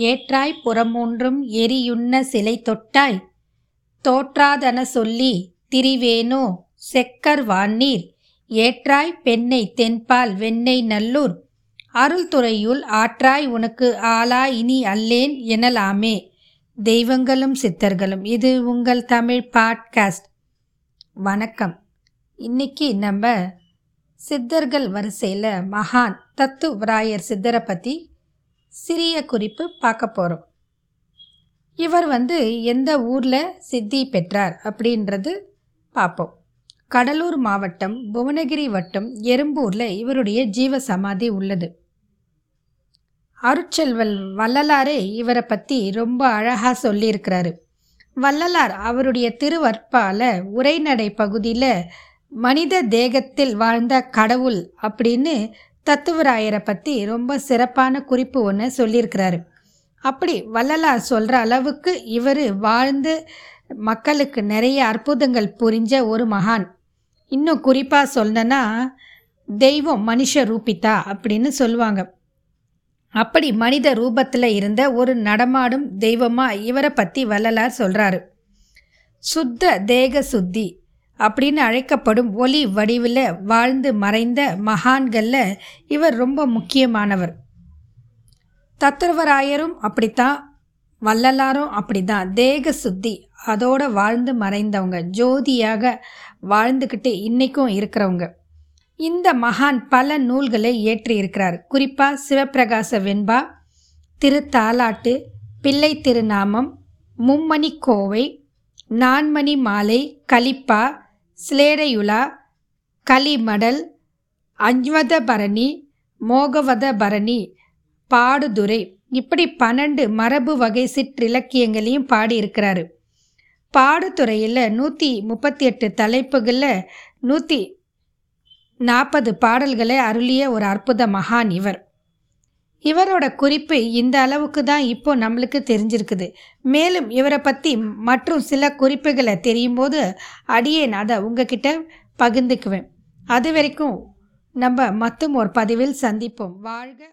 ஏற்றாய் புறமூன்றும் எரியுண்ண சிலை தொட்டாய். தோற்றாதன சொல்லி திரிவேனோ செக்கர் வான்னீர் ஏற்றாய் பெண்ணை தென்பால் வெண்ணெய் நல்லூர். அருள்துறையுள் ஆற்றாய் உனக்கு ஆளா இனி அல்லேன் எனலாமே. தெய்வங்களும் சித்தர்களும் இது உங்கள் தமிழ் பாட்காஸ்ட். வணக்கம். இன்னைக்கு நம்ம சித்தர்கள் வரிசையில் மகான் தத்துவராயர் சித்தரை பற்றி சிறிய குறிப்பு பார்க்க போகிறோம் இவர் வந்து எந்த ஊரில் சித்தி பெற்றார் அப்படின்றது பார்ப்போம். கடலூர் மாவட்டம் புவனகிரி வட்டம் எறும்பூரில் இவருடைய ஜீவ சமாதி உள்ளது. அருட்செல்வல் வள்ளலாரே இவரை பற்றி ரொம்ப அழகாக சொல்லியிருக்கிறாரு. வள்ளலார் அவருடைய திருவற்பால உரைநடை பகுதியில் மனித தேகத்தில் வாழ்ந்த கடவுள் அப்படின்னு தத்துவராயரை பற்றி ரொம்ப சிறப்பான குறிப்பு ஒன்று சொல்லியிருக்கிறாரு. அப்படி வள்ளலார் சொல்கிற அளவுக்கு இவர் வாழ்ந்து மக்களுக்கு நிறைய அற்புதங்கள் புரிஞ்ச ஒரு மகான். இன்னும் குறிப்பாக சொல்லணுன்னா தெய்வம் மனுஷ ரூபித்தா அப்படின்னு சொல்லுவாங்க. அப்படி மனித ரூபத்தில் இருந்த ஒரு நடமாடும் தெய்வமாக இவரை பற்றி வள்ளலார் சொல்கிறாரு சுத்த தேக சுத்தி அப்படின்னு அழைக்கப்படும் ஒளி வடிவில் வாழ்ந்து மறைந்த மகான்களில் இவர் ரொம்ப முக்கியமானவர். தத்துவராயரும் அப்படித்தான் வள்ளலாரும் அப்படிதான் தேக சுத்தி அதோட வாழ்ந்து மறைந்தவங்க ஜோதியாக வாழ்ந்துக்கிட்டு இன்றைக்கும் இருக்கிறவங்க. இந்த மகான் பல நூல்களை இயற்றியிருக்கிறார் குறிப்பாக சிவப்பிரகாச வெண்பா திருத்தாலாட்டு பிள்ளை திருநாமம் மும்மணி கோவை நான்மணி மாலை கலிப்பா ஸ்லேடையுலா கலிமடல் அஞ்வத பரணி மோகவத பரணி பாடுதுரை இப்படி பன்னெண்டு மரபு வகை சிற்றிலக்கியங்களையும் பாடியிருக்கிறாரு. பாடுதுறையில் நூற்றி முப்பத்தி எட்டு தலைப்புகளில் நூற்றி நாற்பது பாடல்களை அருளிய ஒரு அற்புத மகான் இவர். இவரோட குறிப்பு இந்த அளவுக்கு தான் இப்போ நம்மளுக்கு தெரிஞ்சிருக்குது. மேலும் இவரை பற்றி மற்றும் சில குறிப்புகளை தெரியும் போது அடியேன் அதை உங்ககிட்ட பகிர்ந்துக்குவேன். அது வரைக்கும் நம்ம மற்றும் ஒரு பதிவில் சந்திப்போம். வாழ்க